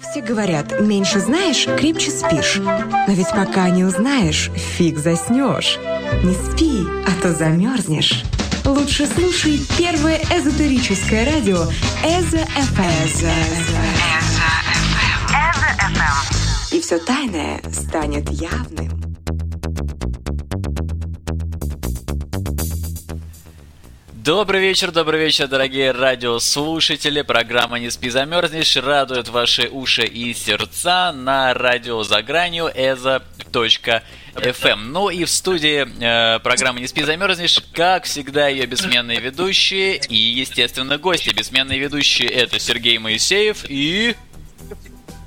Все говорят, меньше знаешь, крепче спишь. Но ведь пока не узнаешь, фиг заснешь. Не спи, а то замерзнешь. Лучше слушай первое эзотерическое радио Эзо ФМ. И все тайное станет явным. Добрый вечер, добрый вечер, дорогие радиослушатели. Программа «Не спи, замерзнешь» радует ваши уши и сердца на радио за гранью эза.фм. Ну и в студии э, программы «Не спи, замерзнешь», как всегда, ее бессменные ведущие и, естественно, гости. Бессменные ведущие – это Сергей Моисеев и...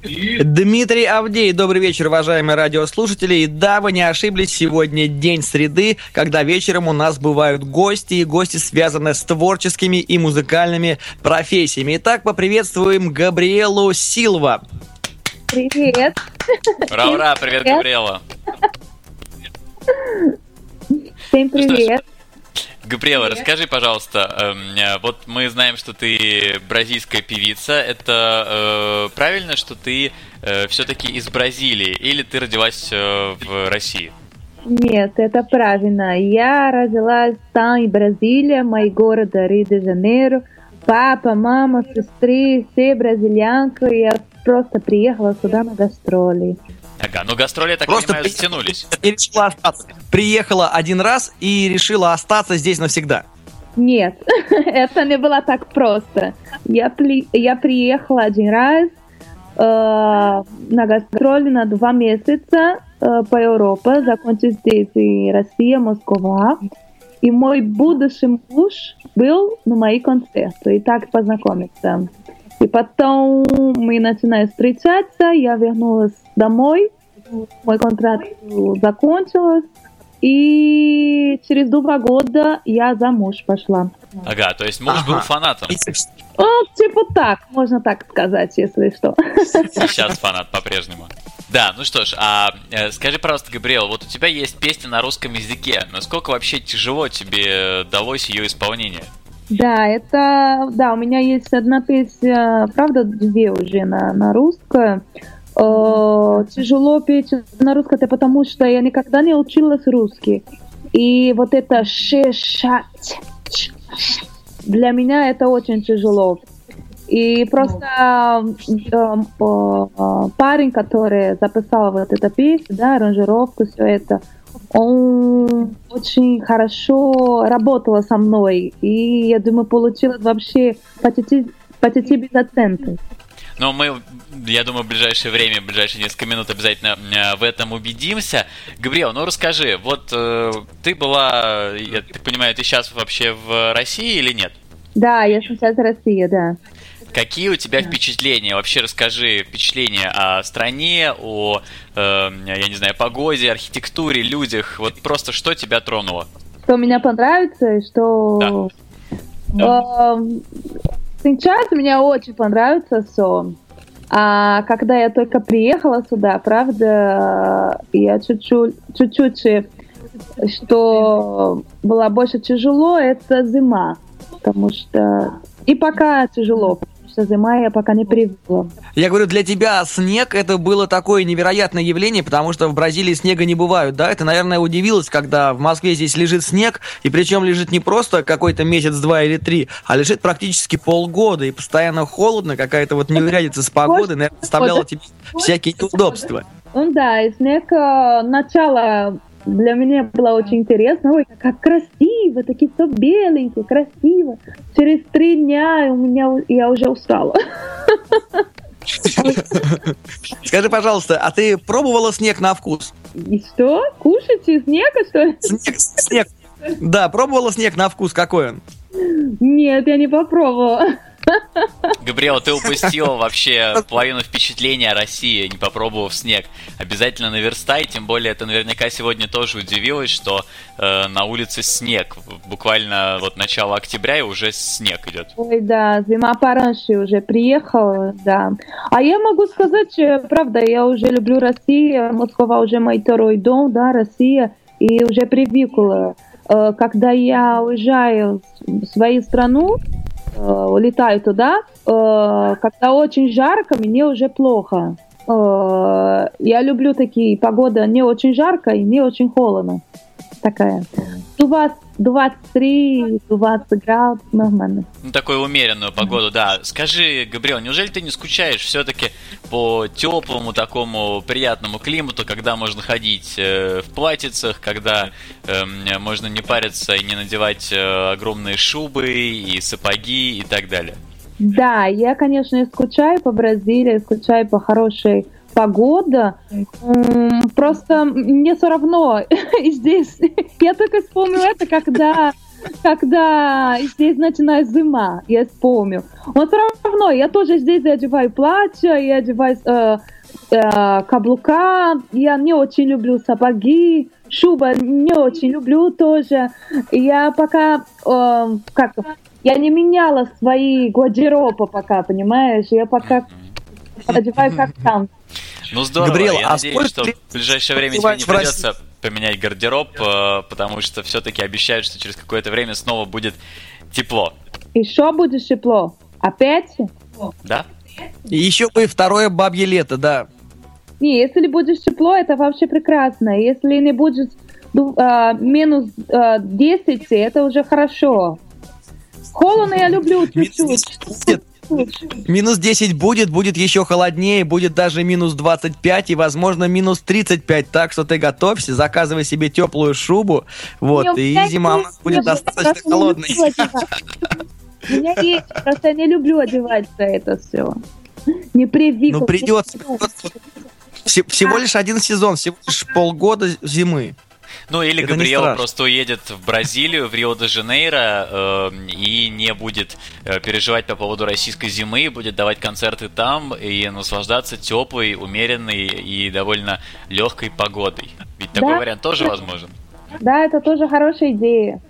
Дмитрий Авдей, добрый вечер, уважаемые радиослушатели. И да, вы не ошиблись, сегодня день среды, когда вечером у нас бывают гости, и гости связаны с творческими и музыкальными профессиями. Итак, поприветствуем Габриэлу Силва. Привет. Ура-ура, привет, Габриэла. Всем привет. Габриэла, расскажи, пожалуйста, э, вот мы знаем, что ты бразильская певица. Это э, правильно, что ты э, все-таки из Бразилии, или ты родилась э, в России? Нет, это правильно. Я родилась там, в Бразилии, мой город Рио-де-Жанейро. Папа, мама, сестры, все бразильянки. Я просто приехала сюда на гастроли. Ага, ну гастроли, я так Просто понимаю, при- стянулись. И решила остаться. Приехала один раз и решила остаться здесь навсегда. Нет, это не было так просто. Я, пли- я приехала один раз э, на гастроли на два месяца э, по Европе, закончить здесь и Россия, Москва. И мой будущий муж был на мои концерты, и так познакомиться. И потом мы начинаем встречаться, я вернулась домой, мой контракт закончился, и через два года я замуж пошла. Ага, то есть муж был Ага. фанатом. Ну, типа так, можно так сказать, если что. Сейчас фанат по-прежнему. Да, ну что ж, а э, скажи, пожалуйста, Габриэл, вот у тебя есть песня на русском языке. Насколько вообще тяжело тебе далось ее исполнение? Да, это, да, у меня есть одна песня, правда, две уже на, на русском. Тяжело петь на русском, это потому что я никогда не училась русский. И вот это шешать для меня это очень тяжело. И просто э, э, парень, который записал вот эту песню, да, аранжировку, все это, он очень хорошо работал со мной. И я думаю, получилось вообще почти, почти без оценки. Но мы, я думаю, в ближайшее время, в ближайшие несколько минут обязательно э, в этом убедимся. Габриэл, ну расскажи, вот э, ты была, я так понимаю, ты сейчас вообще в России или нет? Да, я сейчас в России, да. Какие у тебя впечатления? Вообще расскажи впечатления о стране, о, э, я не знаю, погоде, архитектуре, людях. Вот просто что тебя тронуло? Что меня понравится, и что... Эм, Сейчас мне очень понравится все. А когда я только приехала сюда, правда, я чуть-чуть, чуть-чуть, э, что было больше тяжело, это зима. Потому что... И пока тяжело, что зима я пока не привыкла. Я говорю, для тебя снег это было такое невероятное явление, потому что в Бразилии снега не бывают, да? Ты, наверное, удивилась, когда в Москве здесь лежит снег, и причем лежит не просто какой-то месяц, два или три, а лежит практически полгода, и постоянно холодно, какая-то вот неурядица с погодой, наверное, доставляла тебе всякие неудобства. Ну да, и снег э, начало для меня было очень интересно. Ой, как красиво, такие все беленькие, красиво. Через три дня у меня я уже устала. Скажи, пожалуйста, а ты пробовала снег на вкус? И что? Кушаете снега, что ли? Снег, снег. Да, пробовала снег на вкус, какой он? Нет, я не попробовала. Габриэл, ты упустил вообще половину впечатления о России, не попробовав снег. Обязательно наверстай, тем более ты наверняка сегодня тоже удивилась, что э, на улице снег. Буквально вот начало октября и уже снег идет. Ой, да, зима пораньше уже приехала, да. А я могу сказать, э, правда, я уже люблю Россию, Москва уже мой второй дом, да, Россия, и уже привыкла. Э, Когда я уезжаю в свою страну, улетаю туда, когда очень жарко, мне уже плохо. Я люблю такие погоды, не очень жарко и не очень холодно. Такая. У вас 23-20 градусов нормально. Ну, такую умеренную погоду, да. Скажи, Габриэл, неужели ты не скучаешь все-таки по теплому такому приятному климату, когда можно ходить э, в платьицах, когда э, можно не париться и не надевать э, огромные шубы и сапоги и так далее? Да, я, конечно, скучаю по Бразилии, скучаю по хорошей погода. Просто мне все равно. И здесь я только вспомню это, когда когда здесь начинается зима, я вспомню. Но все равно, я тоже здесь одеваю платье, я одеваю э, э, каблука, я не очень люблю сапоги, шуба не очень люблю тоже. Я пока, э, как, я не меняла свои гардеробы пока, понимаешь? Я пока одеваю как там. Ну здорово, Габриэл, я а надеюсь, что в ближайшее время тебе не придется поменять гардероб, э, потому что все-таки обещают, что через какое-то время снова будет тепло. Еще будет тепло? Опять? Да. И еще бы второе бабье лето, да. Не, если будет тепло, это вообще прекрасно. Если не будет э, минус э, 10, это уже хорошо. Холодно я люблю чуть-чуть. Минус 10 будет, будет еще холоднее, будет даже минус 25 и, возможно, минус 35. Так что ты готовься, заказывай себе теплую шубу, вот, и зима будет достаточно холодной. У меня есть, просто я не люблю одеваться это все. Не привыкла. Ну, придется. Всего лишь один сезон, всего лишь полгода зимы. Ну или Это Габриэл просто уедет в Бразилию, в Рио-де-Жанейро э, и не будет э, переживать по поводу российской зимы, будет давать концерты там и наслаждаться теплой, умеренной и довольно легкой погодой. Ведь да, такой вариант тоже возможен. Да, это тоже хорошая идея.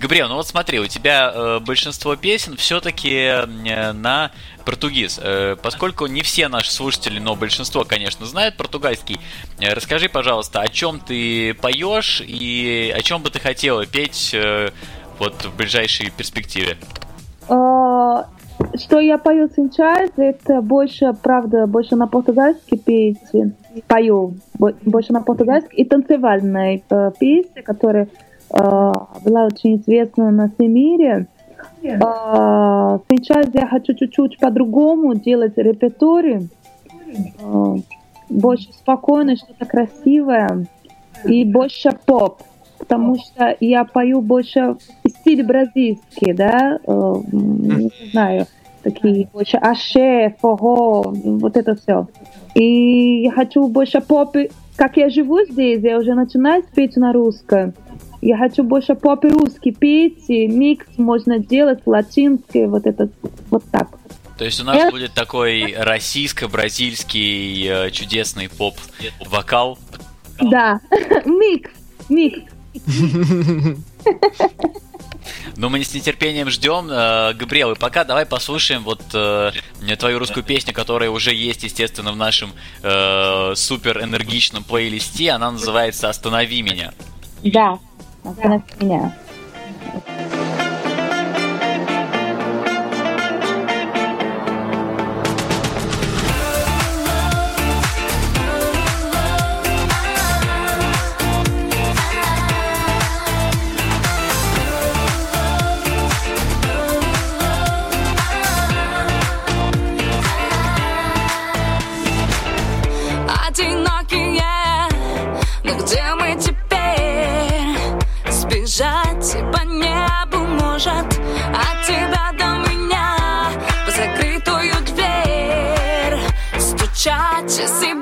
Габриэл, ну вот смотри, у тебя э, большинство песен все-таки э, на португиз. Э, поскольку не все наши слушатели, но большинство, конечно, знают португальский, э, расскажи, пожалуйста, о чем ты поешь и о чем бы ты хотела петь э, вот в ближайшей перспективе? А, что я пою сейчас, это больше, правда, больше на португальский песни. Пою больше на португальский и танцевальные песни, которые была очень известна на всем мире. А, сейчас я хочу чуть-чуть по-другому делать репертуары. А, больше спокойно, что-то красивое. И больше поп. Потому что я пою больше в стиле бразильский, да, э, не знаю, такие больше аше, фого, вот это все. И я хочу больше поп. Как я живу здесь, я уже начинаю петь на русском. Я хочу больше поп русский петь, и микс можно делать, латинский, вот это, вот так. То есть у нас Я... будет такой российско-бразильский э, чудесный поп-вокал? Да, микс, микс. Ну, мы с нетерпением ждем. Э, Габриэл, и пока давай послушаем вот э, твою русскую песню, которая уже есть, естественно, в нашем э, супер энергичном плейлисте. Она называется «Останови меня». Да. Останови меня. меньше идти по небу может От тебя до меня. В закрытую дверь Стучать часы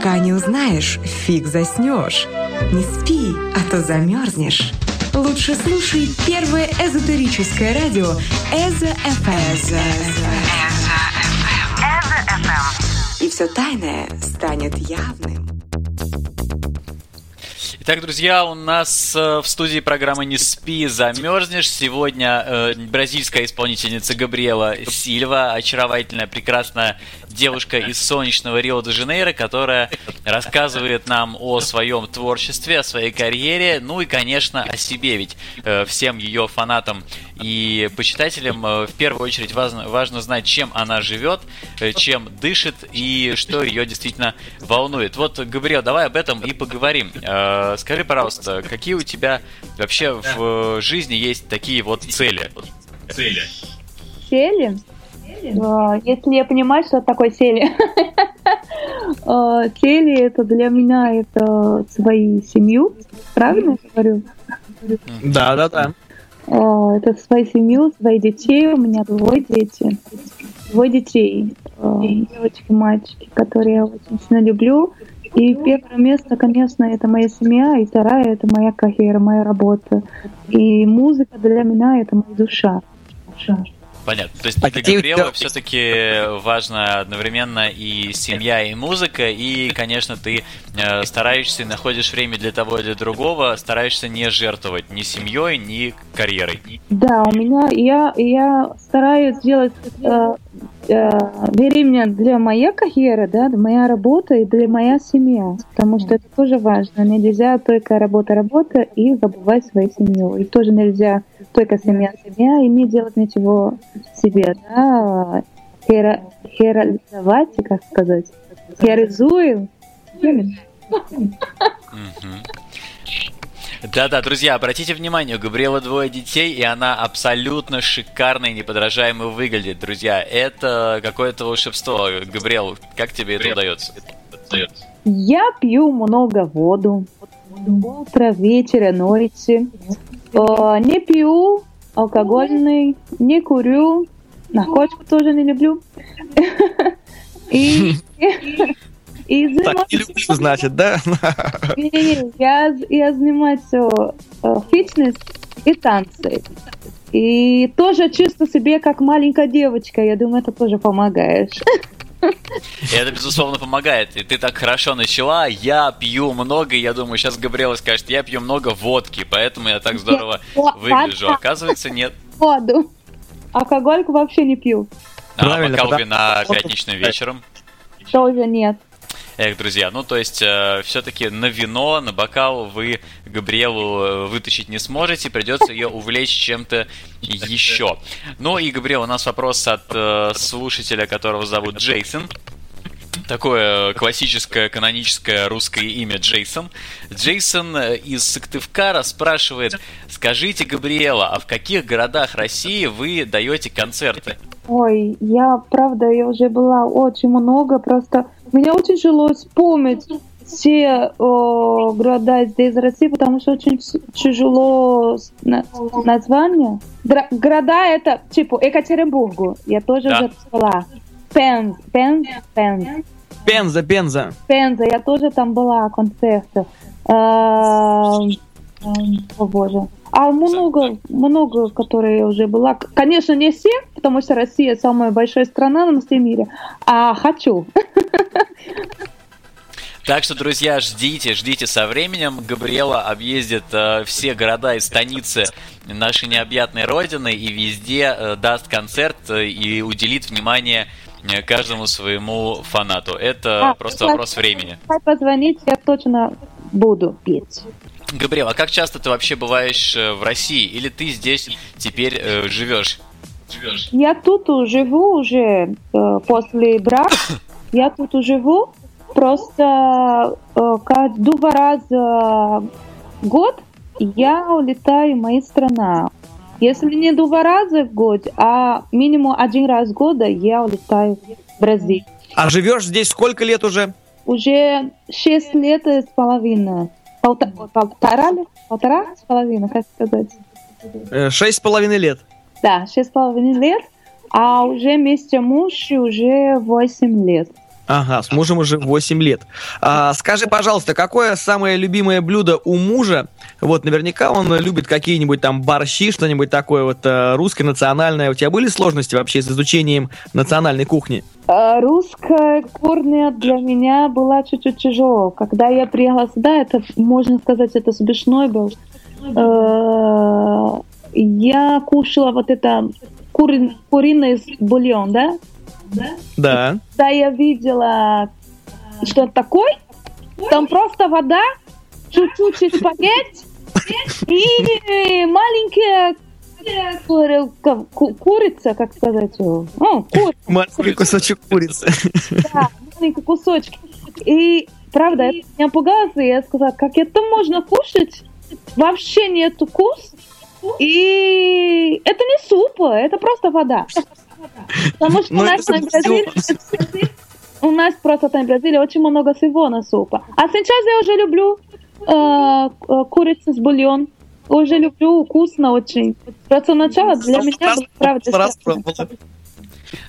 пока не узнаешь, фиг заснешь. Не спи, а то замерзнешь. Лучше слушай первое эзотерическое радио Эзо ФМ. И все тайное станет явным. Итак, друзья, у нас э, в студии программы «Не спи, замерзнешь». Сегодня э, бразильская исполнительница Габриэла Сильва, очаровательная, прекрасная девушка из солнечного Рио-де-Жанейро, которая рассказывает нам о своем творчестве, о своей карьере, ну и, конечно, о себе, ведь э, всем ее фанатам и почитателям э, в первую очередь важно, важно знать, чем она живет, э, чем дышит и что ее действительно волнует. Вот, Габриэл, давай об этом и поговорим. Э, скажи, пожалуйста, какие у тебя вообще в э, жизни есть такие вот цели? Цели? Цели? Э, если я понимаю, что такое цели. Цели э, это для меня это свои семью, правильно я говорю? Да, да, да. Это свою семью, свои детей. У меня двое дети. Двое детей. Девочки, мальчики, которые я очень сильно люблю. И первое место, конечно, это моя семья, и вторая это моя карьера, моя работа. И музыка для меня это моя душа. душа. Понятно. То есть для Габриэла все-таки важно одновременно и семья, и музыка, и, конечно, ты э, стараешься, находишь время для того и для другого, стараешься не жертвовать ни семьей, ни карьерой. Да, у меня я я стараюсь делать э, э, время для моей карьеры, да, для моя работа и для моя семья, потому что это тоже важно. Нельзя только работа, работа и забывать свою семью. И тоже нельзя только семья, семья и не делать ничего себе, да, хера, херализовать, как сказать, херизуем. Да-да, друзья, обратите внимание, у Габриэла двое детей, и она абсолютно шикарно и неподражаемо выглядит, друзья. Это какое-то волшебство. Габриэл, как тебе это удается? Я пью много воду. Утро, вечера, ночи. Не пью алкогольный, не курю, наркотику тоже не люблю. И, и занимаюсь... Так, не люблю, значит, да? Не, я, я занимаюсь э, фитнес и танцы. И тоже чувствую себе как маленькая девочка. Я думаю, это тоже помогает. И это, безусловно, помогает. И ты так хорошо начала. Я пью много, и я думаю, сейчас Габриэла скажет, я пью много водки, поэтому я так здорово выгляжу. Оказывается, нет. Воду. Алкогольку вообще не пью. А Правильно, бокал вина пятничным вечером? Тоже нет. Эх, друзья, ну то есть э, все-таки на вино, на бокал вы Габриэлу э, вытащить не сможете, придется ее увлечь чем-то еще. Ну и, Габриэл, у нас вопрос от э, слушателя, которого зовут Джейсон такое классическое каноническое русское имя Джейсон. Джейсон э, из Сыктывкара спрашивает, скажите, Габриэла, а в каких городах России вы даете концерты? Ой, я, правда, я уже была очень много, просто мне очень тяжело вспомнить все о, города здесь в России, потому что очень тяжело на, название. Дра, города это типа Екатеринбургу, я тоже да. уже была. Пенз, Пенз, Пенз. Пенза, Пенза. Пенза, я тоже там была, концерты. О боже. А много, много, которые уже была. Конечно, не все, потому что Россия самая большая страна на всем мире. А хочу. Так что, друзья, ждите, ждите со временем. Габриэла объездит э, все города и станицы нашей необъятной родины и везде э, даст концерт э, и уделит внимание э, каждому своему фанату. Это а, просто вопрос времени. Позвонить я точно буду петь. Габриэл, а как часто ты вообще бываешь э, в России? Или ты здесь теперь э, живешь? живешь? Я тут живу уже э, после брака. Я тут живу. Просто э, два раза в год я улетаю в мою страну. Если не два раза в год, а минимум один раз в год я улетаю в Бразилию. А живешь здесь сколько лет уже? Уже шесть лет с половиной. Полтора, полтора, полтора с половиной, как сказать? Э, шесть с половиной лет. Да, шесть с половиной лет. а уже вместе муж уже 8 лет. Ага, с мужем уже 8 лет. А, скажи, пожалуйста, какое самое любимое блюдо у мужа? Вот, наверняка он любит какие-нибудь там борщи, что-нибудь такое вот э, русское, национальное. У тебя были сложности вообще с изучением национальной кухни? А, Русская кухня для меня была чуть-чуть тяжело. Когда я приехала сюда, это, можно сказать, это смешной был. Э, Я кушала вот это кури- куриный бульон, да? Да. Когда я видела, что это такое, там просто вода, чуть-чуть спагетти и маленькая кури- ку- ку- курица, как сказать его? Ну, курица. Маленький кусочек курицы. Да, маленькие кусочки. И правда, это меня пугало, и я сказала, как это можно кушать? Вообще нет вкус. И это не суп, это просто вода. Потому что у Ну, нас это на Бразилии, у нас просто там в Бразилии очень много всего на супа. А сейчас я уже люблю э, э, курицу с бульон. Уже люблю, вкусно очень. Просто сначала для меня было правда.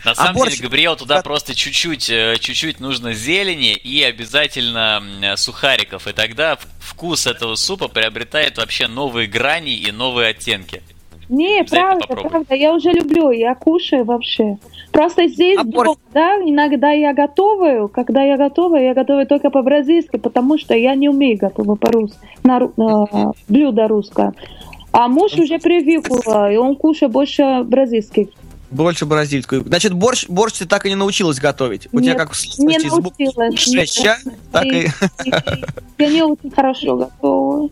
На А самом борщ? деле, Габриэл, туда просто чуть-чуть, э, чуть-чуть нужно зелени и обязательно сухариков. И тогда вкус этого супа приобретает вообще новые грани и новые оттенки. Не, Обязательно правда, попробуй. правда, я уже люблю, я кушаю вообще. Просто здесь, А дома, да, иногда я готовую, когда я готовую, я готовлю только по-бразильски, потому что я не умею готовить по-русски, на, на блюдо русское. А муж уже привык, и он кушает больше бразильских. Больше бразильскую. Значит, борщ, борщ ты так и не научилась готовить. У тебя Нет, как в Не научилась. шеща, так и... Я не очень хорошо готовую.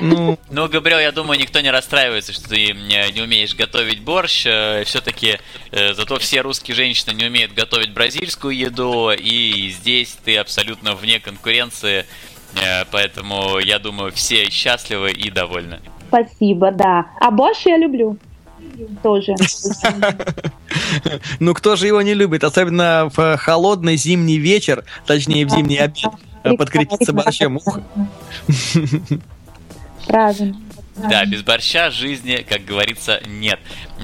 Ну, Ну, Габриэл, я думаю, никто не расстраивается, что ты не умеешь готовить борщ. Все-таки зато все русские женщины не умеют готовить бразильскую еду, и здесь ты абсолютно вне конкуренции. э, Поэтому я думаю, все счастливы и довольны. Спасибо, да. А борщ я люблю. Тоже. ну кто же его не любит? Особенно в холодный зимний вечер, точнее в зимний обед, э, подкрепиться борщем. Ух, Правильно. Да, без борща жизни, как говорится, нет.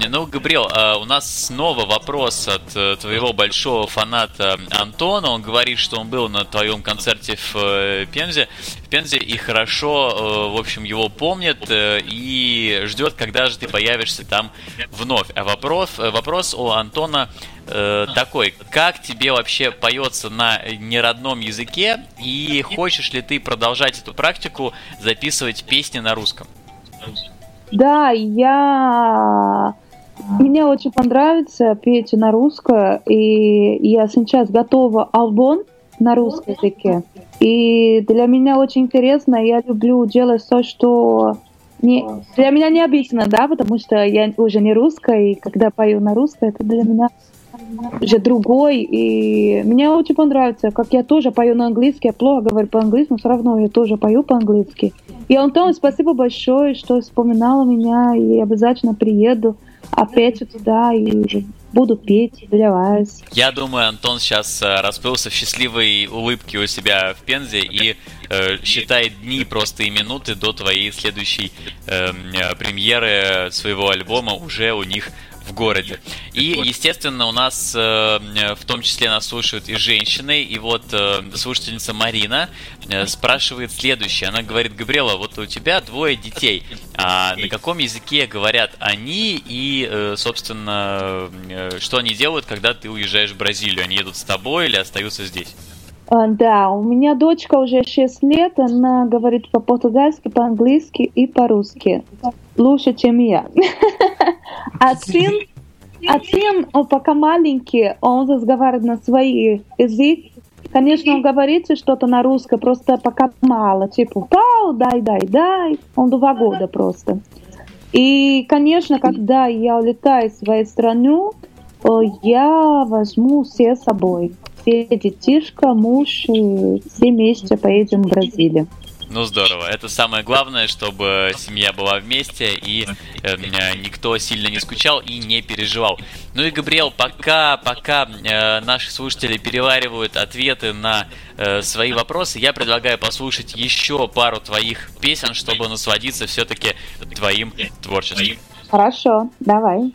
Ну, Габриэл, а, у нас снова вопрос от э, твоего большого фаната Антона. Он говорит, что он был на твоем концерте в э, Пензе, в Пензе и хорошо, э, в общем, его помнит и ждет, когда же ты появишься там вновь. А вопрос, вопрос у Антона такой, как тебе вообще поется на неродном языке и хочешь ли ты продолжать эту практику, записывать песни на русском? Да, я... Мне очень понравится петь на русском, и я сейчас готова альбом на русском языке. И для меня очень интересно, я люблю делать то, что не, для меня необычно, да, потому что я уже не русская, и когда пою на русском, это для меня уже другой, и мне очень понравится, как я тоже пою на английский, я плохо говорю по-английски, но все равно я тоже пою по-английски. И, Антон, спасибо большое, что вспоминала меня, и обязательно приеду опять туда и буду петь для вас. Я думаю, Антон сейчас э, расплылся в счастливой улыбке у себя в Пензе и э, считает дни просто и минуты до твоей следующей эм, э, премьеры своего альбома уже у них в городе. И, естественно, у нас э, в том числе нас слушают и женщины. И вот э, слушательница Марина э, спрашивает следующее. Она говорит, Габриэла, вот у тебя двое детей. А на каком языке говорят они и, собственно, что они делают, когда ты уезжаешь в Бразилию? Они едут с тобой или остаются здесь? А, Да, у меня дочка уже 6 лет, она говорит по-португальски, по-английски и по-русски. Лучше, чем я. А сын, а сын, он пока маленький, он разговаривает на свой язык. Конечно, он говорит что-то на русском, просто пока мало. Типа, пау, дай, дай, дай. Он два года просто. И, конечно, когда я улетаю в свою страну, э, я возьму все с собой. Все детишка, муж, и все вместе поедем в Бразилию. Ну здорово, это самое главное, чтобы семья была вместе и э, никто сильно не скучал и не переживал. Ну и Габриэл, пока, пока э, наши слушатели переваривают ответы на э, свои вопросы, я предлагаю послушать еще пару твоих песен, чтобы насладиться все-таки твоим творчеством. Хорошо, давай.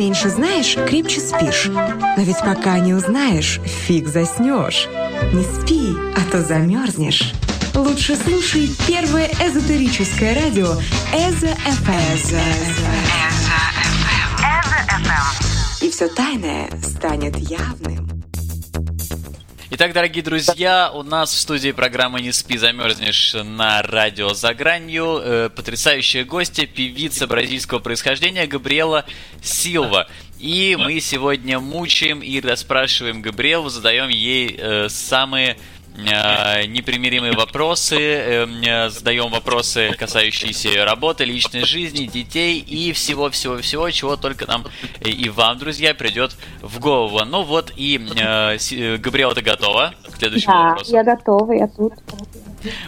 Меньше знаешь, крепче спишь. Но ведь пока не узнаешь, фиг заснешь. Не спи, а то замерзнешь. Лучше слушай первое эзотерическое радио Эзо ФМ. И все тайное станет явным. Итак, дорогие друзья, у нас в студии программы «Не спи, замерзнешь» на радио «За гранью» э, потрясающая гостья, певица бразильского происхождения Габриэла Силва. И мы сегодня мучаем и расспрашиваем Габриэлу, задаем ей э, самые непримиримые вопросы, эм, э, задаем вопросы, касающиеся работы, личной жизни, детей и всего-всего-всего, чего только нам и вам, друзья, придет в голову. Ну вот и э, Габриэла, ты готова следующему Да, вопросу? я готова, я тут.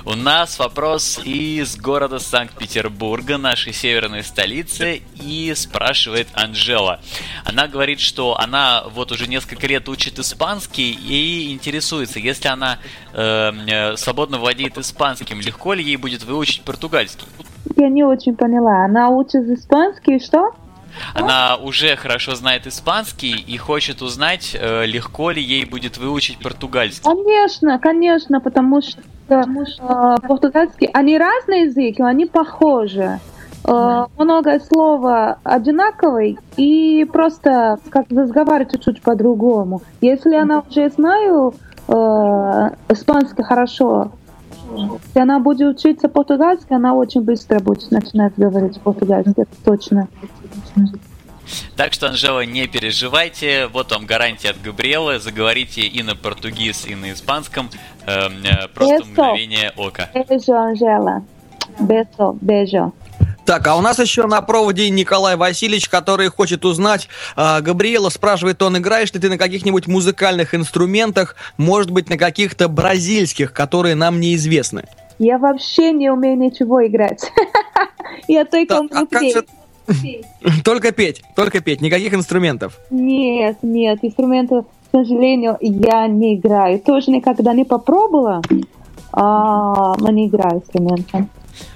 У нас вопрос из города Санкт-Петербурга, нашей северной столицы, и спрашивает Анжела. Она говорит, что она вот уже несколько лет учит испанский и интересуется, если она э, свободно владеет испанским, легко ли ей будет выучить португальский? Я не очень поняла. Она учит испанский, что? Она уже хорошо знает испанский и хочет узнать, э, легко ли ей будет выучить португальский. Конечно, конечно, потому что э, португальский, они разные языки, они похожи. Э, много слова одинаковый и просто как разговаривать чуть-чуть по-другому. Если она уже знаю э, испанский хорошо, если она будет учиться португальский, она очень быстро будет начинать говорить по-португальски, это точно. Так что, Анжела, не переживайте. Вот вам гарантия от Габриэлы. Заговорите и на португиз, и на испанском. Эм, э, просто Бесо. мгновение ока. Бежо, Анжела. Бесо, бежо. Так, а у нас еще на проводе Николай Васильевич, который хочет узнать, а, Габриэла спрашивает, он играешь ли ты на каких-нибудь музыкальных инструментах, может быть, на каких-то бразильских, которые нам неизвестны. Я вообще не умею ничего играть. Я только а умею петь. Только петь, только петь, никаких инструментов. Нет, нет, инструментов, к сожалению, я не играю. Тоже никогда не попробовала, а, но не играю инструментом.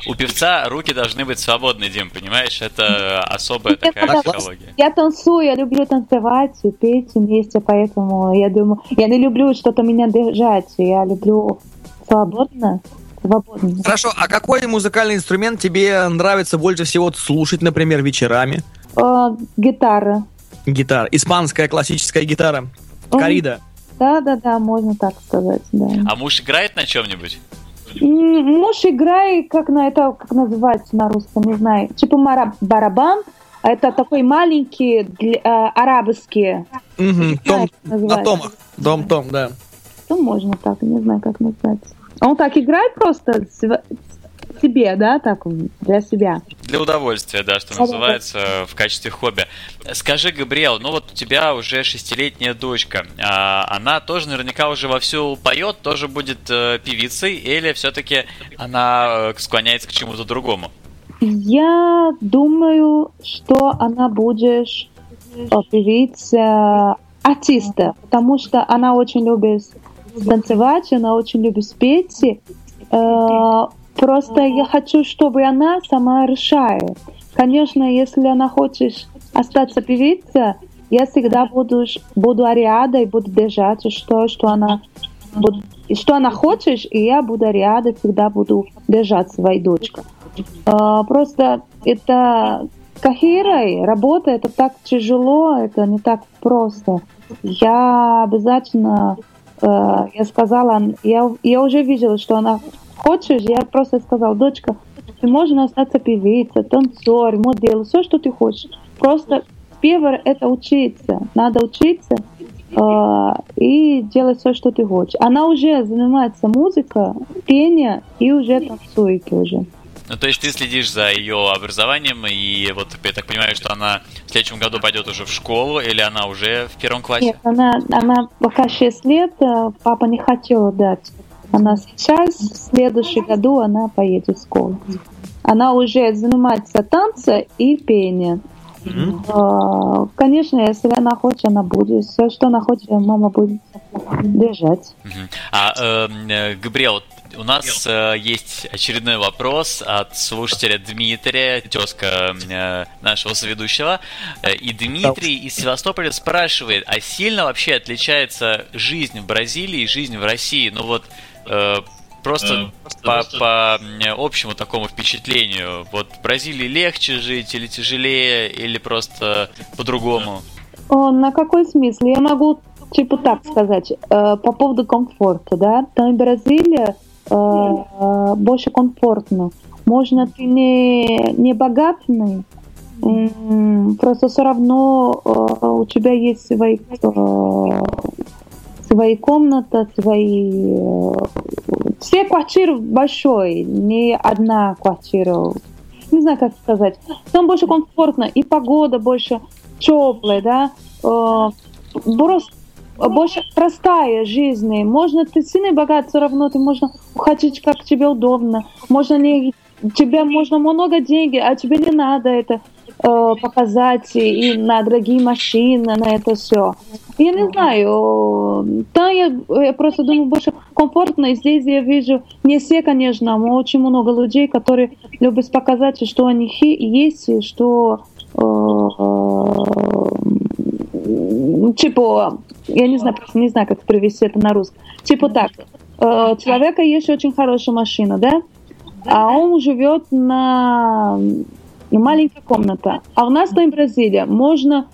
У певца руки должны быть свободны, Дим, понимаешь? Это особая такая Да, психология. Я танцую, я люблю танцевать и петь вместе, поэтому я думаю, я не люблю что-то меня держать, я люблю свободно, свободно. Хорошо, а какой музыкальный инструмент тебе нравится больше всего слушать, например, вечерами? А, гитара. Гитара. Испанская классическая гитара. Корида. Да, да, да, можно так сказать, да. А муж играет на чем-нибудь? Муж играет, как на это, как называется на русском, не знаю, типа барабан, а это такой маленький для- э, арабский. Мгм, Том, на томах. Том-том, да. Ну, можно так, не знаю, как называется. Он так играет просто себе, да, так, для себя. Для удовольствия, да, что называется, в качестве хобби. Скажи, Габриэл, ну вот у тебя уже шестилетняя дочка, а она тоже наверняка уже вовсю поет, тоже будет э, певицей, или все-таки она э, склоняется к чему-то другому? Я думаю, что она будет э, певица артиста, потому что она очень любит танцевать, она очень любит спеть. Э, Просто я хочу, чтобы она сама решает. Конечно, если она хочет остаться певицей, я всегда буду, буду рядом и буду держать, что, что она что она хочет, и я буду рядом, всегда буду держать свою дочку. А, Просто это карьера, работа, это так тяжело, это не так просто. Я обязательно, э, я сказала, я, я уже видела, что она хочет, я просто сказала, дочка, ты можешь остаться певица, танцор, модель, все, что ты хочешь. Просто первое это учиться, надо учиться э, и делать все, что ты хочешь. Она уже занимается музыкой, пение и уже танцует уже. Ну, то есть ты следишь за ее образованием, и вот я так понимаю, что она в следующем году пойдет уже в школу, или она уже в первом классе? Нет, она, она пока 6 лет, э, папа не хотел дать. Она сейчас, в следующем году, она поедет в школу. Она уже занимается танцем и пением. Э, Конечно, если она хочет, она будет. Все, что она хочет, мама будет держать. Мгм. А, эм, э, Габриэл, У нас э, есть очередной вопрос от слушателя Дмитрия, тезка э, нашего соведущего. Э, и Дмитрий из Севастополя спрашивает, а сильно вообще отличается жизнь в Бразилии и жизнь в России? Ну вот просто Э, по, просто- по м, общему такому впечатлению. Вот в Бразилии легче жить или тяжелее, или просто по-другому? О, на какой смысл? Я могу типа так сказать, э, по поводу комфорта, да, там в Бразилии э, э, больше комфортно. Можно ты не, не богатый, просто все равно э, у тебя есть свои, э, свои комнаты, свои... э, все квартиры большой, не одна квартира. Не знаю, как сказать. Там больше комфортно, и погода больше теплая, да. Э, просто больше простая жизнь. Можно ты сильно богат, все равно ты можно хотеть, как тебе удобно. Можно не тебе можно много денег, а тебе не надо это показать и на дорогие машины, на это все. Я не знаю, там я, я просто думаю больше комфортно. И здесь я вижу не все, конечно, но очень много людей, которые любят показать, что они хи- есть, и что э, типа, я не знаю, просто не знаю, как привести это на русском. Типа так, э, у человека есть очень хорошая машина, да? А он живет на на маленькой комнате. А у нас в Бразилии можно,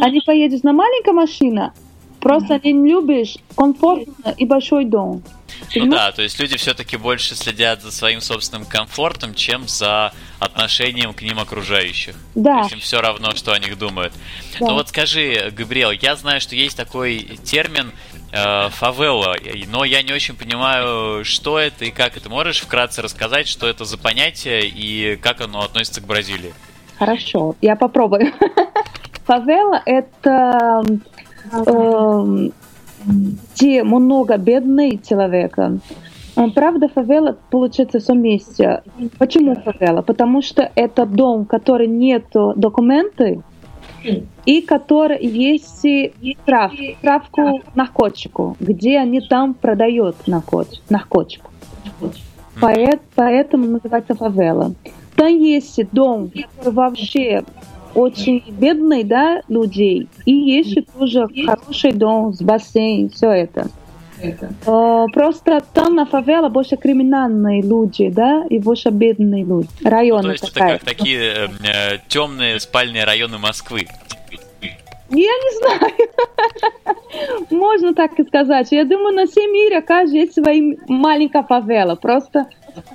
они поедут на маленькая машина, просто они не любишь комфортно и большой дом. Ну да, то есть люди все-таки больше следят за своим собственным комфортом, чем за отношением к ним окружающих. Да. То есть им все равно, что о них думают. Да. Ну вот скажи, Габриэл, я знаю, что есть такой термин э, фавела, но я не очень понимаю, что это и как это. Можешь вкратце рассказать, что это за понятие и как оно относится к Бразилии? Хорошо, я попробую. Фавела – это эм, где много бедных человека. Э, Правда, фавела получается все вместе. Почему фавела? Потому что это дом, который нет документы, и который есть справ, справку наркотику, где они там продают наркотик, наркотику. Поэт- поэтому называется фавела. Там есть дом, который вообще очень бедный, да, людей, и есть тоже хороший дом с бассейном, все это. Э, Просто там на фавела больше криминальные люди, да, и больше бедные люди. Ну, Районы то есть это такая. как такие темные спальные районы Москвы. Я не знаю. Можно так и сказать. Я думаю, на всем мире каждый есть своя маленькая фавела. Просто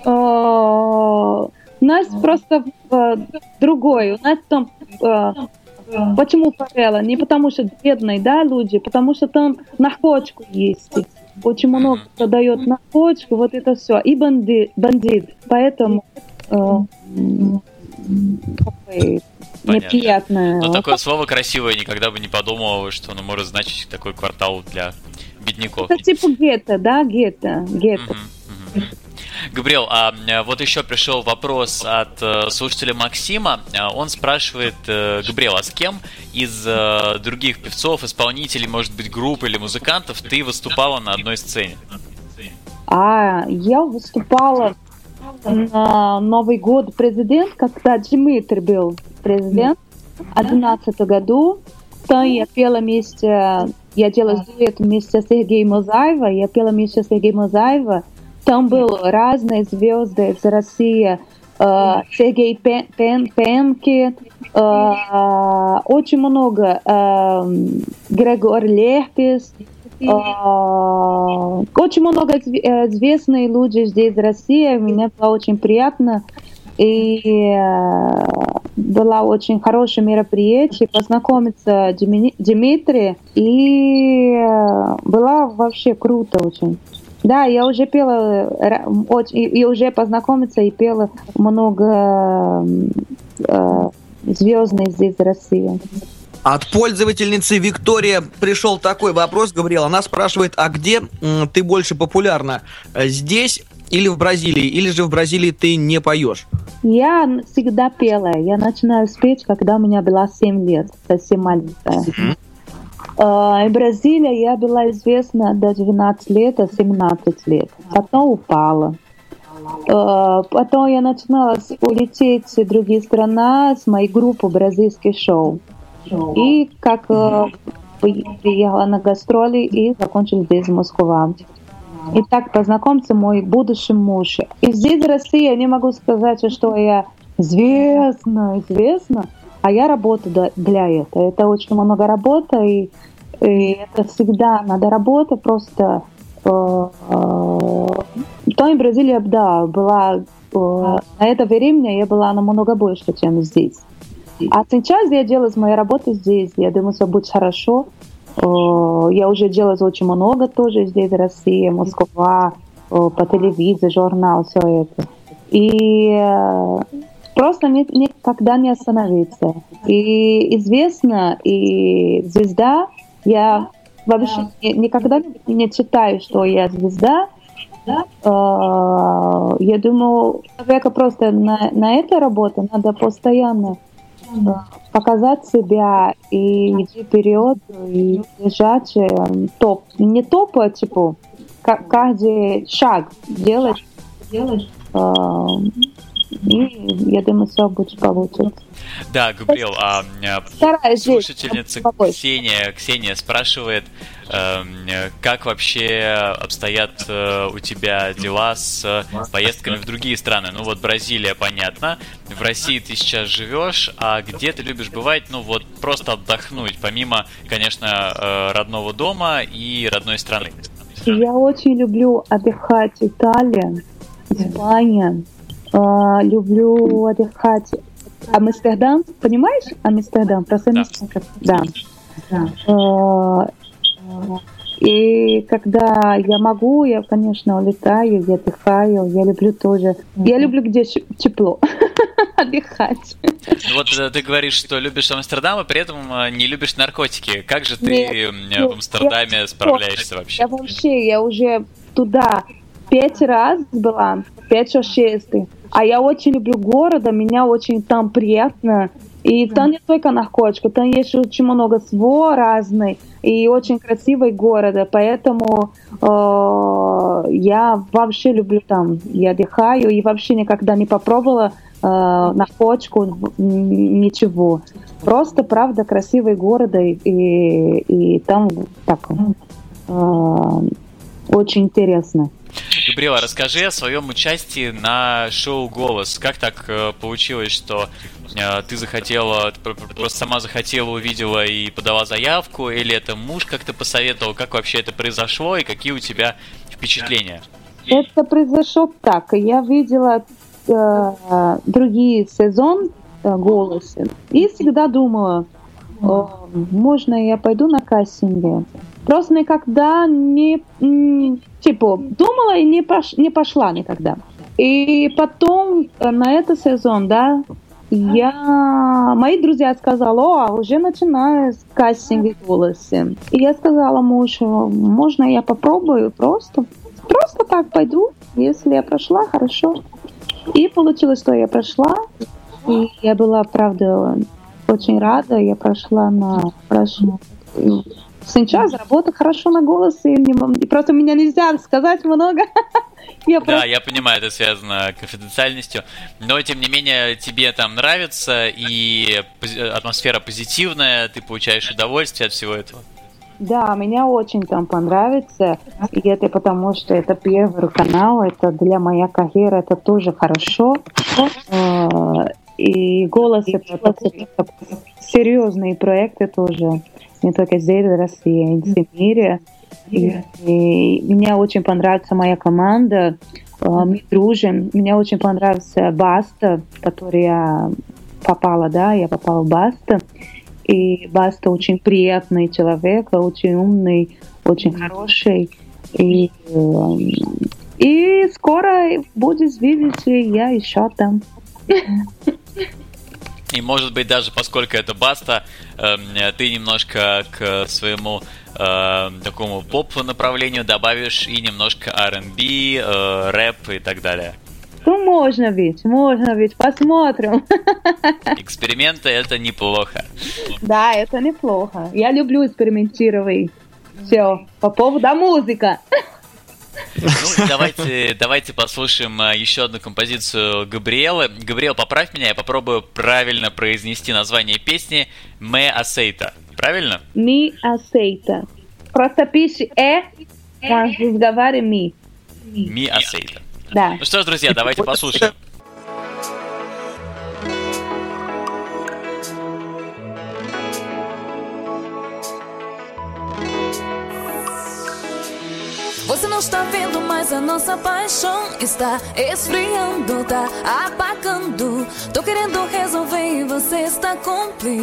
э, у нас просто э, другой. У нас там э, почему фавела? Не потому что бедные, да, люди, потому что там наркотику есть. Очень много продает наркотику, вот это все. И бандит, бандит. Поэтому э, Понятно. неприятное. Но такое слово красивое никогда бы не подумал, что оно может значить такой квартал для бедняков. Это типа гетто, да, гетто, гетто. Мгм, мгм. Габриэл, а э, вот еще пришел вопрос от э, слушателя Максима. А, Он спрашивает, э, Габриэл, а с кем из э, других певцов, исполнителей, может быть, групп или музыкантов ты выступала на одной сцене? А я выступала на Новый год президент, когда Дмитрий был президент в 2011 году. Там я пела вместе, я делала дуэт вместе с Сергеем Мозаева, я пела вместе с Сергеем Мозаева. Там были разные звезды из России. Э, Сергей Пен, Пен- Пенки, э, очень много. э, Грегор Лерпис, э, очень много изв- известных людей здесь в России. Мне было очень приятно. И э, было очень хорошее мероприятие, познакомиться Дмитрием. И было вообще круто очень. Да, я уже пела, очень, и, уже познакомиться и пела много э, звездных здесь России. От пользовательницы Виктория пришел такой вопрос, Габриэл. Она спрашивает, а где ты больше популярна? Э, Здесь или в Бразилии? Или же в Бразилии ты не поешь? Я всегда пела. Я начинаю спеть, когда у меня было 7 лет, совсем маленькая. В Бразилии я была известна до 12 лет, 17 лет. Потом упала. Потом я начинала улететь в другие страны с моей группы бразильских шоу. И как приехала на гастроли и закончила здесь в Москве. И так познакомился мой будущий муж. И здесь, в России, я не могу сказать, что я известна, известна, а я работаю для этого. Это очень много работы, и, и это всегда надо работать, просто э, э, то в Бразилии, да, была э, на это время я была намного больше, чем здесь. А сейчас я делаю моей работы здесь. Я думаю, все будет хорошо. Я уже делала очень много тоже здесь, в России, Москва, по телевизору, журнал, все это. И э, просто никогда не остановиться. И известно, и звезда, я вообще никогда не читаю, что я звезда, да? Э, я думаю, человека просто на, на этой работе надо постоянно показать себя и идти вперед, и держать э, топ. Не топ, а типа каждый шаг делать. делать э, и я думаю, все будет получится. Да, Габриэл, а, Стараюсь слушательница Ксения, Ксения спрашивает, э, как вообще обстоят э, у тебя дела с поездками в другие страны? Ну вот Бразилия, понятно, в России ты сейчас живешь, а где ты любишь бывать, ну вот просто отдохнуть, помимо, конечно, э, родного дома и родной страны? Я очень люблю отдыхать в Италии, Испания, Uh, люблю отдыхать. Амстердам, понимаешь? Амстердам, просто да. да. Uh, и когда я могу, я, конечно, улетаю, я отдыхаю, я люблю тоже. Mm-hmm. Я люблю, где тепло отдыхать. Ну вот э, ты говоришь, что любишь Амстердам, и при этом э, не любишь наркотики. Как же ты нет, в Амстердаме я, справляешься вообще? Я вообще, я уже туда пять раз была, пять-шесть. А я очень люблю город, меня очень там приятно. И там не только наркотики, там есть очень много всего разной и очень красивый город, поэтому э, я вообще люблю там, я отдыхаю и вообще никогда не попробовала э, наркотику, ничего. Просто, правда, красивый город и, и, и там так э, очень интересно. Габриэла, расскажи о своем участии на шоу «Голос». Как так э, получилось, что э, ты захотела, просто сама захотела, увидела и подала заявку, или это муж как-то посоветовал? Как вообще это произошло и какие у тебя впечатления? Это произошло так. Я видела э, другие сезон э, «Голоса» и всегда думала, можно я пойду на кастинге? Просто никогда не, типа, думала и не, пош, не пошла никогда. И потом э, на этот сезон, да, я, мои друзья сказали, о, уже начинаю с кастинга голоса. И я сказала мужу, можно я попробую просто, просто так пойду, если я прошла, хорошо. И получилось, что я прошла, и я была, правда, очень рада, я прошла на прошла Сейчас работа хорошо на голос, и, и просто меня нельзя сказать много. я. Да, я понимаю, это связано с конфиденциальностью, но тем не менее тебе там нравится, и атмосфера позитивная, ты получаешь удовольствие от всего этого. Да, меня очень там понравится, и это потому, что это первый канал, это для моей карьеры, это тоже хорошо. Э, и голос это серьезные проекты тоже не только здесь, в России, а в мире. И, и мне очень понравится моя команда, а, мы дружим. Мне очень понравился Баста, который я попала, да, я попала в Баста. И Баста очень приятный человек, очень умный, очень хороший. И, и скоро будет видеть я еще там. И может быть даже поскольку это баста, э, ты немножко к своему э, такому поп направлению добавишь и немножко R&B, э, рэп и так далее. Ну, можно ведь, можно ведь, посмотрим. Эксперименты это неплохо. Да, это неплохо. Я люблю экспериментировать. Все, по поводу музыка. Ну, давайте, давайте послушаем а, еще одну композицию Габриэлы. Габриэл, поправь меня, я попробую правильно произнести название песни «Me Aceita». Правильно? Ми aceita. Просто пиши «э», а разговаривай «ми». «Mi Aceita». Да. Ну что ж, друзья, давайте послушаем. Não está vendo, mas a nossa paixão está esfriando, tá apagando. Tô querendo resolver e você está complicando.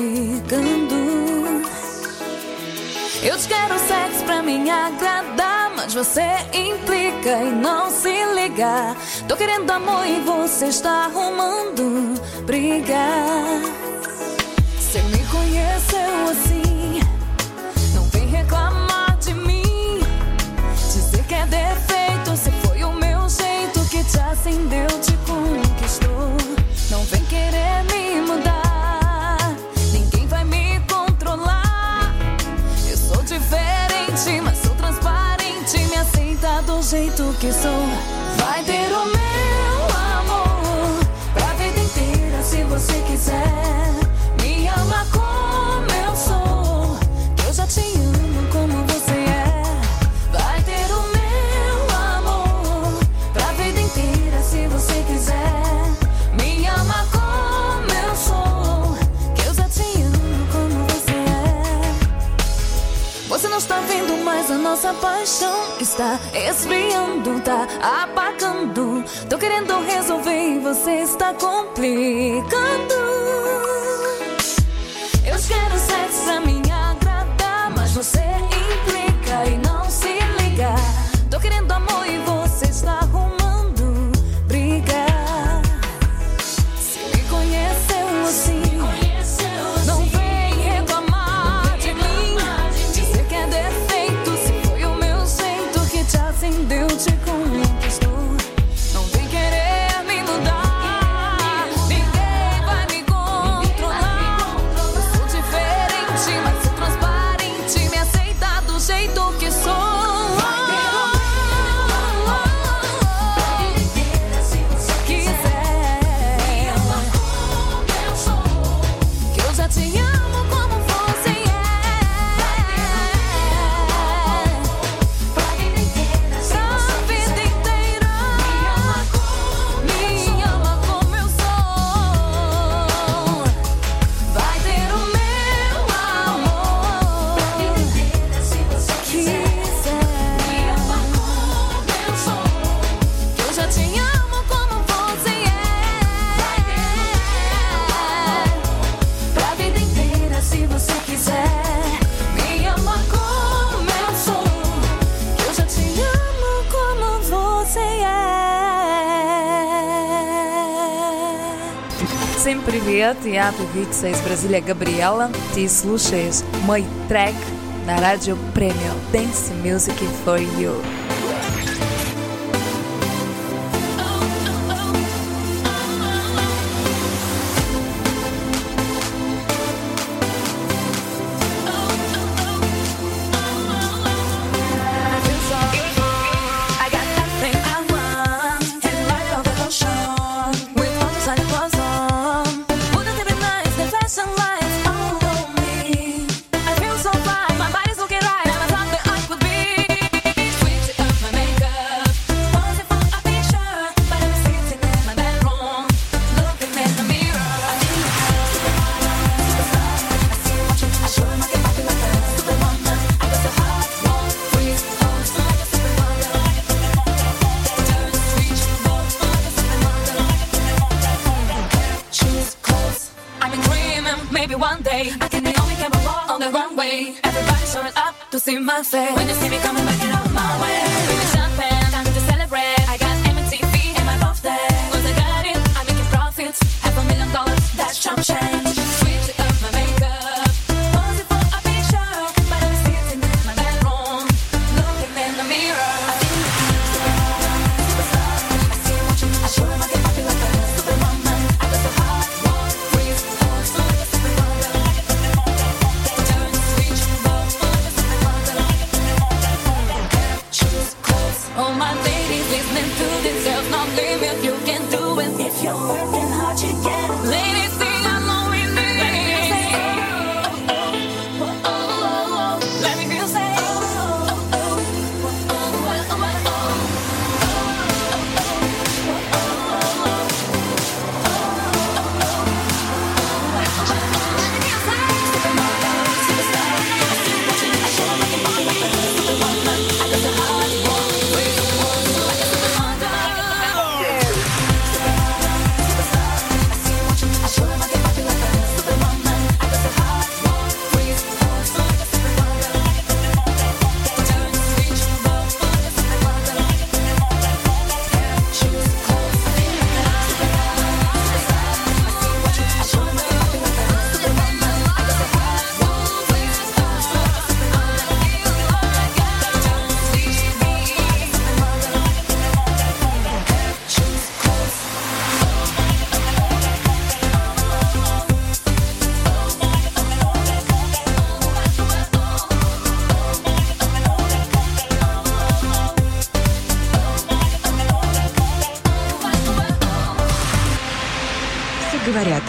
Eu te quero sexo pra me agradar, mas você implica e não se liga. Tô querendo amor e você está arrumando briga. Você me conheceu assim, te acendeu, te conquistou. Não vem querer me mudar, ninguém vai me controlar. Eu sou diferente, mas sou transparente. Me aceita do jeito que sou. Vai ter o meu amor pra vida inteira se você quiser. Nossa paixão está esfriando, tá apagando. Tô querendo resolver e você está complicando. Всем привет, я певица из Бразилии Габриэла. Ты слушаешь мой трек на радио Премиум Dance Music for You. Maybe one day I can only can walk on the runway. Everybody showing up to see my face. When you see me coming back, get my way. Bring the. I got MTV in my birthday. I got it, I'm making profits. Half a million dollars, that's.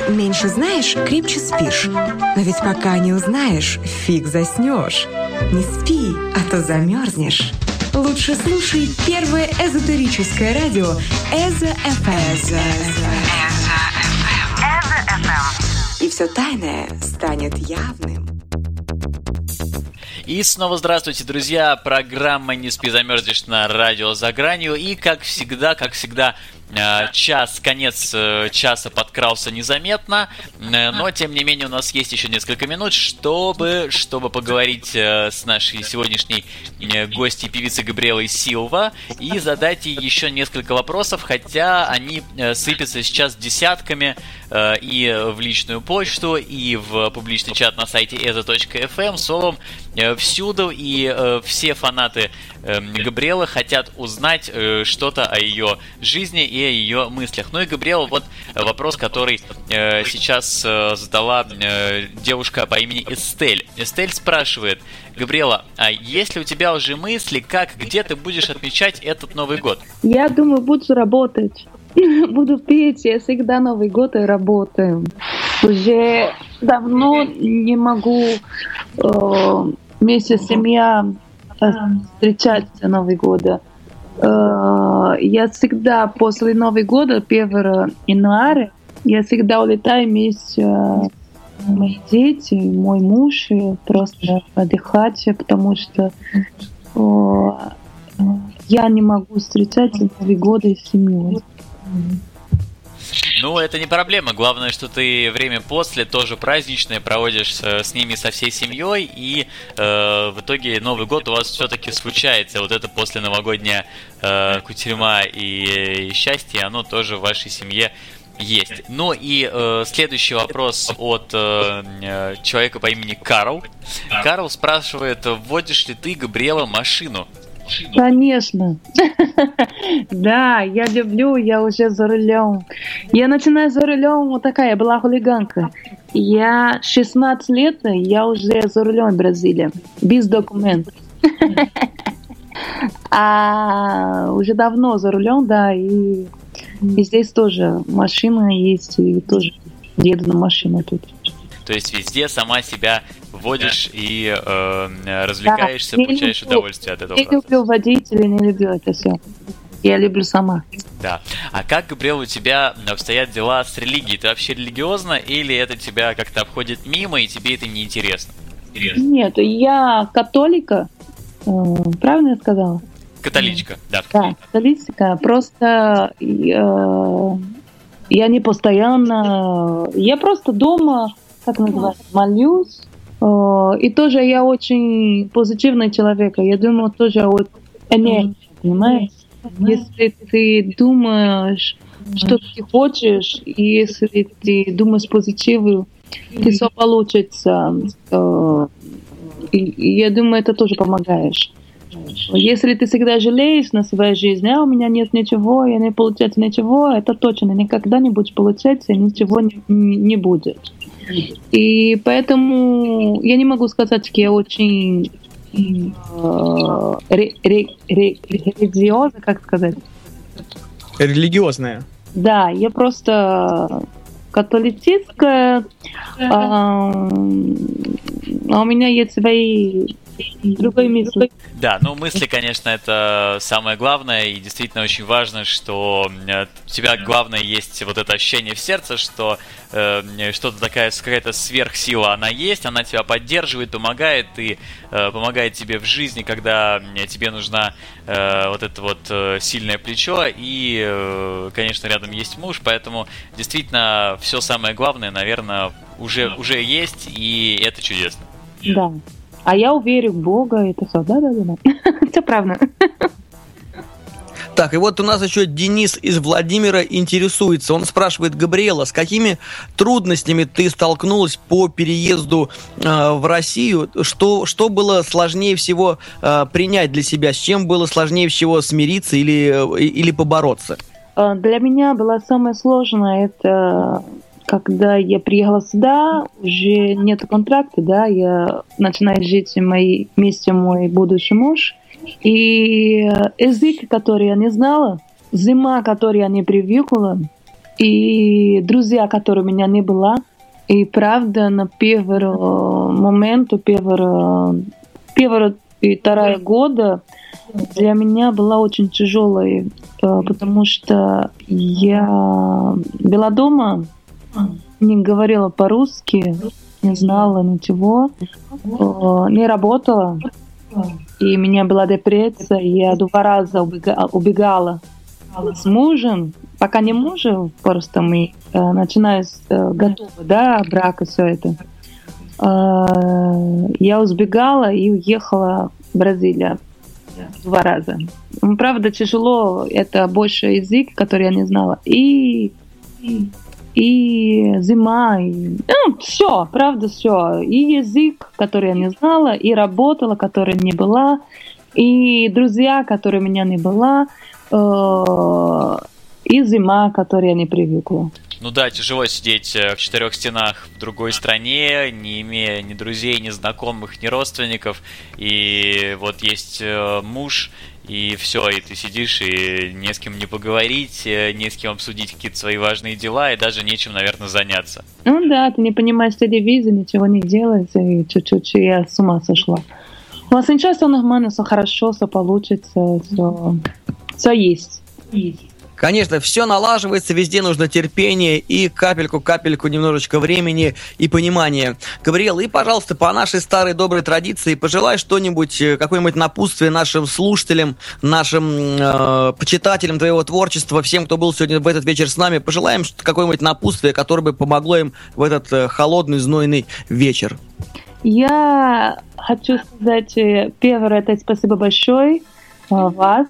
Меньше знаешь, крепче спишь. Но ведь пока не узнаешь, фиг заснешь. Не спи, а то замерзнешь. Лучше слушай первое эзотерическое радио Эзо ФМ. И все тайное станет явным. И снова здравствуйте, друзья. Программа «Не спи, замерзнешь» на радио «За гранью». И, как всегда, как всегда, час, конец э, часа подкрался незаметно, э, но тем не менее у нас есть еще несколько минут, чтобы, чтобы поговорить с нашей сегодняшней гостьей певицей Габриэлой Силва и задать ей еще несколько вопросов, хотя они сыпятся сейчас десятками и в личную почту, и в публичный чат на сайте eza.fm, словом, всюду, и все фанаты Габриэлы хотят узнать что-то о ее жизни и о ее мыслях. Ну и Габриэл, вот вопрос, который э, сейчас э, задала э, девушка по имени Эстель. Эстель спрашивает, Габриэла, а есть ли у тебя уже мысли, как, где ты будешь отмечать этот Новый год? Я думаю, буду работать. Буду петь, я всегда Новый год и работаю. Уже давно не могу э, вместе с семьей э, встречать Новый год. Э, я всегда после Нового года, 1 января, я всегда улетаю вместе э, мои дети, мой муж, и просто отдыхать, потому что я не могу встречать Новый год с семьей. Ну, это не проблема. Главное, что ты время после тоже праздничное проводишь с, ними со всей семьей, и э, в итоге Новый год у вас все-таки случается. Вот это после новогодняя э, кутерьма и, и счастье, оно тоже в вашей семье есть. Ну и э, следующий вопрос от э, э человека по имени Карл. Карл спрашивает, вводишь ли ты, Габриэла, машину? Конечно. Да, я люблю, я уже за рулем. Я начинаю за рулем, вот такая, я была хулиганка. Я 16 лет, я уже за рулем в Бразилии, без документов. А уже давно за рулем, да, и, и здесь тоже машина есть, и тоже еду на машине тут. То есть везде сама себя водишь и э, развлекаешься, да, получаешь люблю, удовольствие от этого. Я процесса. люблю водить или не люблю это все. Я люблю сама. Да. А как, Габриэл, у тебя обстоят дела с религией? Ты вообще религиозна или это тебя как-то обходит мимо и тебе это не интересно? Нет, я католика. Э, правильно я сказала? Католичка, да. Да, католичка. Просто э, я не постоянно... Я просто дома как называется, молюсь. Э, и тоже я очень позитивный человек. Я думаю, тоже вот энергия, понимаешь? Если ты думаешь, что ты хочешь, и если ты думаешь позитивно, ты все получится. Э, и я думаю, это тоже помогаешь. Если ты всегда жалеешь на свою жизнь, а у меня нет ничего, я не получается ничего, это точно никогда не будет получаться, ничего не, не будет. И поэтому я не могу сказать, что я очень э, религиозная, как сказать? Религиозная. Да, я просто католическая, а, а у меня есть свои другой мысли. Да, ну мысли, конечно, это самое главное, и действительно очень важно, что у тебя главное есть вот это ощущение в сердце, что э, что-то такая какая-то сверхсила, она есть, она тебя поддерживает, помогает, и э, помогает тебе в жизни, когда тебе нужна э, вот это вот э, сильное плечо, и, э, конечно, рядом есть муж, поэтому действительно все самое главное, наверное, уже, уже есть, и это чудесно. Да. А я уверю в Бога, это все. Да-да-да. Все правильно. Так, и вот у нас еще Денис из Владимира интересуется. Он спрашивает, Габриэла, с какими трудностями ты столкнулась по переезду э, в Россию? Что, что было сложнее всего э, принять для себя? С чем было сложнее всего смириться или, или побороться? Э, для меня было самое сложное это когда я приехала сюда, уже нет контракта, да, я начинаю жить в моей вместе мой будущий муж. И язык, который я не знала, зима, которую я не привыкла, и друзья, которые у меня не было. И правда, на первый момент, первый, первый и второй года для меня была очень тяжелой, э, потому что я была дома, не говорила по-русски, не знала ничего, не работала. И у меня была депрессия, я два раза убегала с мужем, пока не мужем, просто мы э, начинаем с э, готовы, да, брака, все это. Э, я убегала и уехала в Бразилию два раза. Правда, тяжело, это больше язык, который я не знала. И, и, и зима, и, ну, все, правда, все. И язык, который я не знала, и работала, которая не была, и друзья, которые у меня не было, э, и зима, которой я не привыкла. Ну да, тяжело сидеть э, в четырех стенах в другой стране, не имея ни друзей, ни знакомых, ни родственников. И вот есть э, муж, и все, и ты сидишь, и не с кем не поговорить, э, не с кем обсудить какие-то свои важные дела, и даже нечем, наверное, заняться. Ну да, ты не понимаешь телевизор, ничего не делаешь, и чуть-чуть я с ума сошла. У вас ничего, все нормально, все хорошо, все получится, все, все есть. есть. Конечно, все налаживается, везде нужно терпение и капельку-капельку немножечко времени и понимания. Габриэл, и, пожалуйста, по нашей старой доброй традиции, пожелай что-нибудь, э, какое-нибудь напутствие нашим слушателям, нашим э, почитателям твоего творчества, всем, кто был сегодня в этот вечер с нами, пожелаем какое-нибудь напутствие, которое бы помогло им в этот э, холодный, знойный вечер. Я хочу сказать, э, первое, это спасибо большое вас.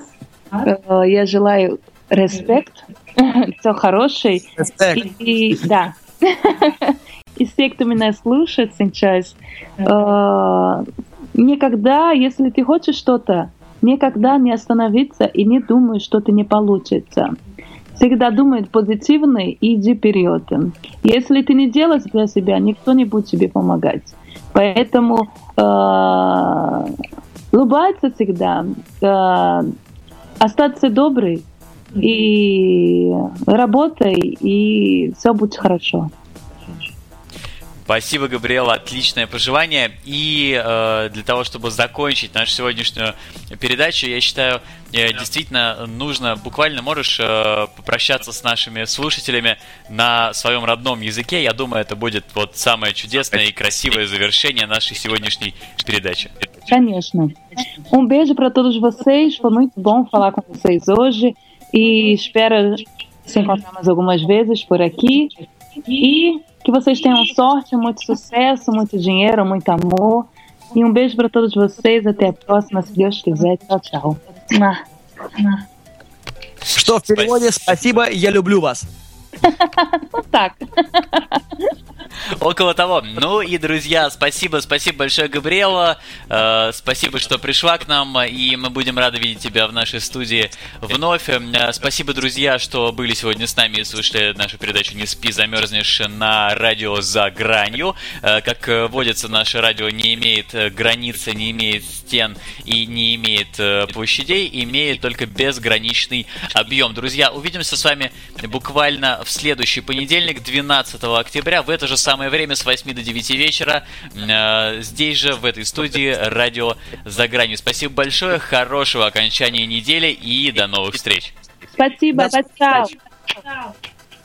Я желаю респект, все хороший. Респект. И, и, да. И все, кто меня слушает сейчас, э, никогда, если ты хочешь что-то, никогда не остановиться и не думай, что ты не получится. Всегда думай позитивно и иди вперед. Если ты не делаешь для себя, никто не будет тебе помогать. Поэтому э, улыбаться всегда, э, остаться добрый, и работай, и все будет хорошо. Спасибо, Габриэла, отличное пожелание. И э, для того, чтобы закончить нашу сегодняшнюю передачу, я считаю, э, действительно нужно, буквально можешь э, попрощаться с нашими слушателями на своем родном языке. Я думаю, это будет вот самое чудесное и красивое завершение нашей сегодняшней передачи. Конечно. Um beijo para todos vocês. Foi muito bom falar com vocês hoje. e espero se encontrar mais algumas vezes por aqui. E que vocês tenham sorte, muito sucesso, muito dinheiro, muito amor. E um beijo para todos vocês. Até a próxima, se Deus quiser. Tchau, tchau. Что в переводе «Спасибо, я люблю вас». Так. Около того. Ну и, друзья, спасибо, спасибо большое, Габриэла. Э, спасибо, что пришла к нам, и мы будем рады видеть тебя в нашей студии вновь. Э, спасибо, друзья, что были сегодня с нами и слушали нашу передачу «Не спи, замерзнешь» на радио «За гранью». Э, как водится, наше радио не имеет границы, не имеет стен и не имеет площадей, имеет только безграничный объем. Друзья, увидимся с вами буквально в следующий понедельник, 12 октября, в это же самое время с 8 до 9 вечера, э, здесь же, в этой студии, радио «За гранью». Спасибо большое, хорошего окончания недели и до новых встреч. Спасибо, спасибо.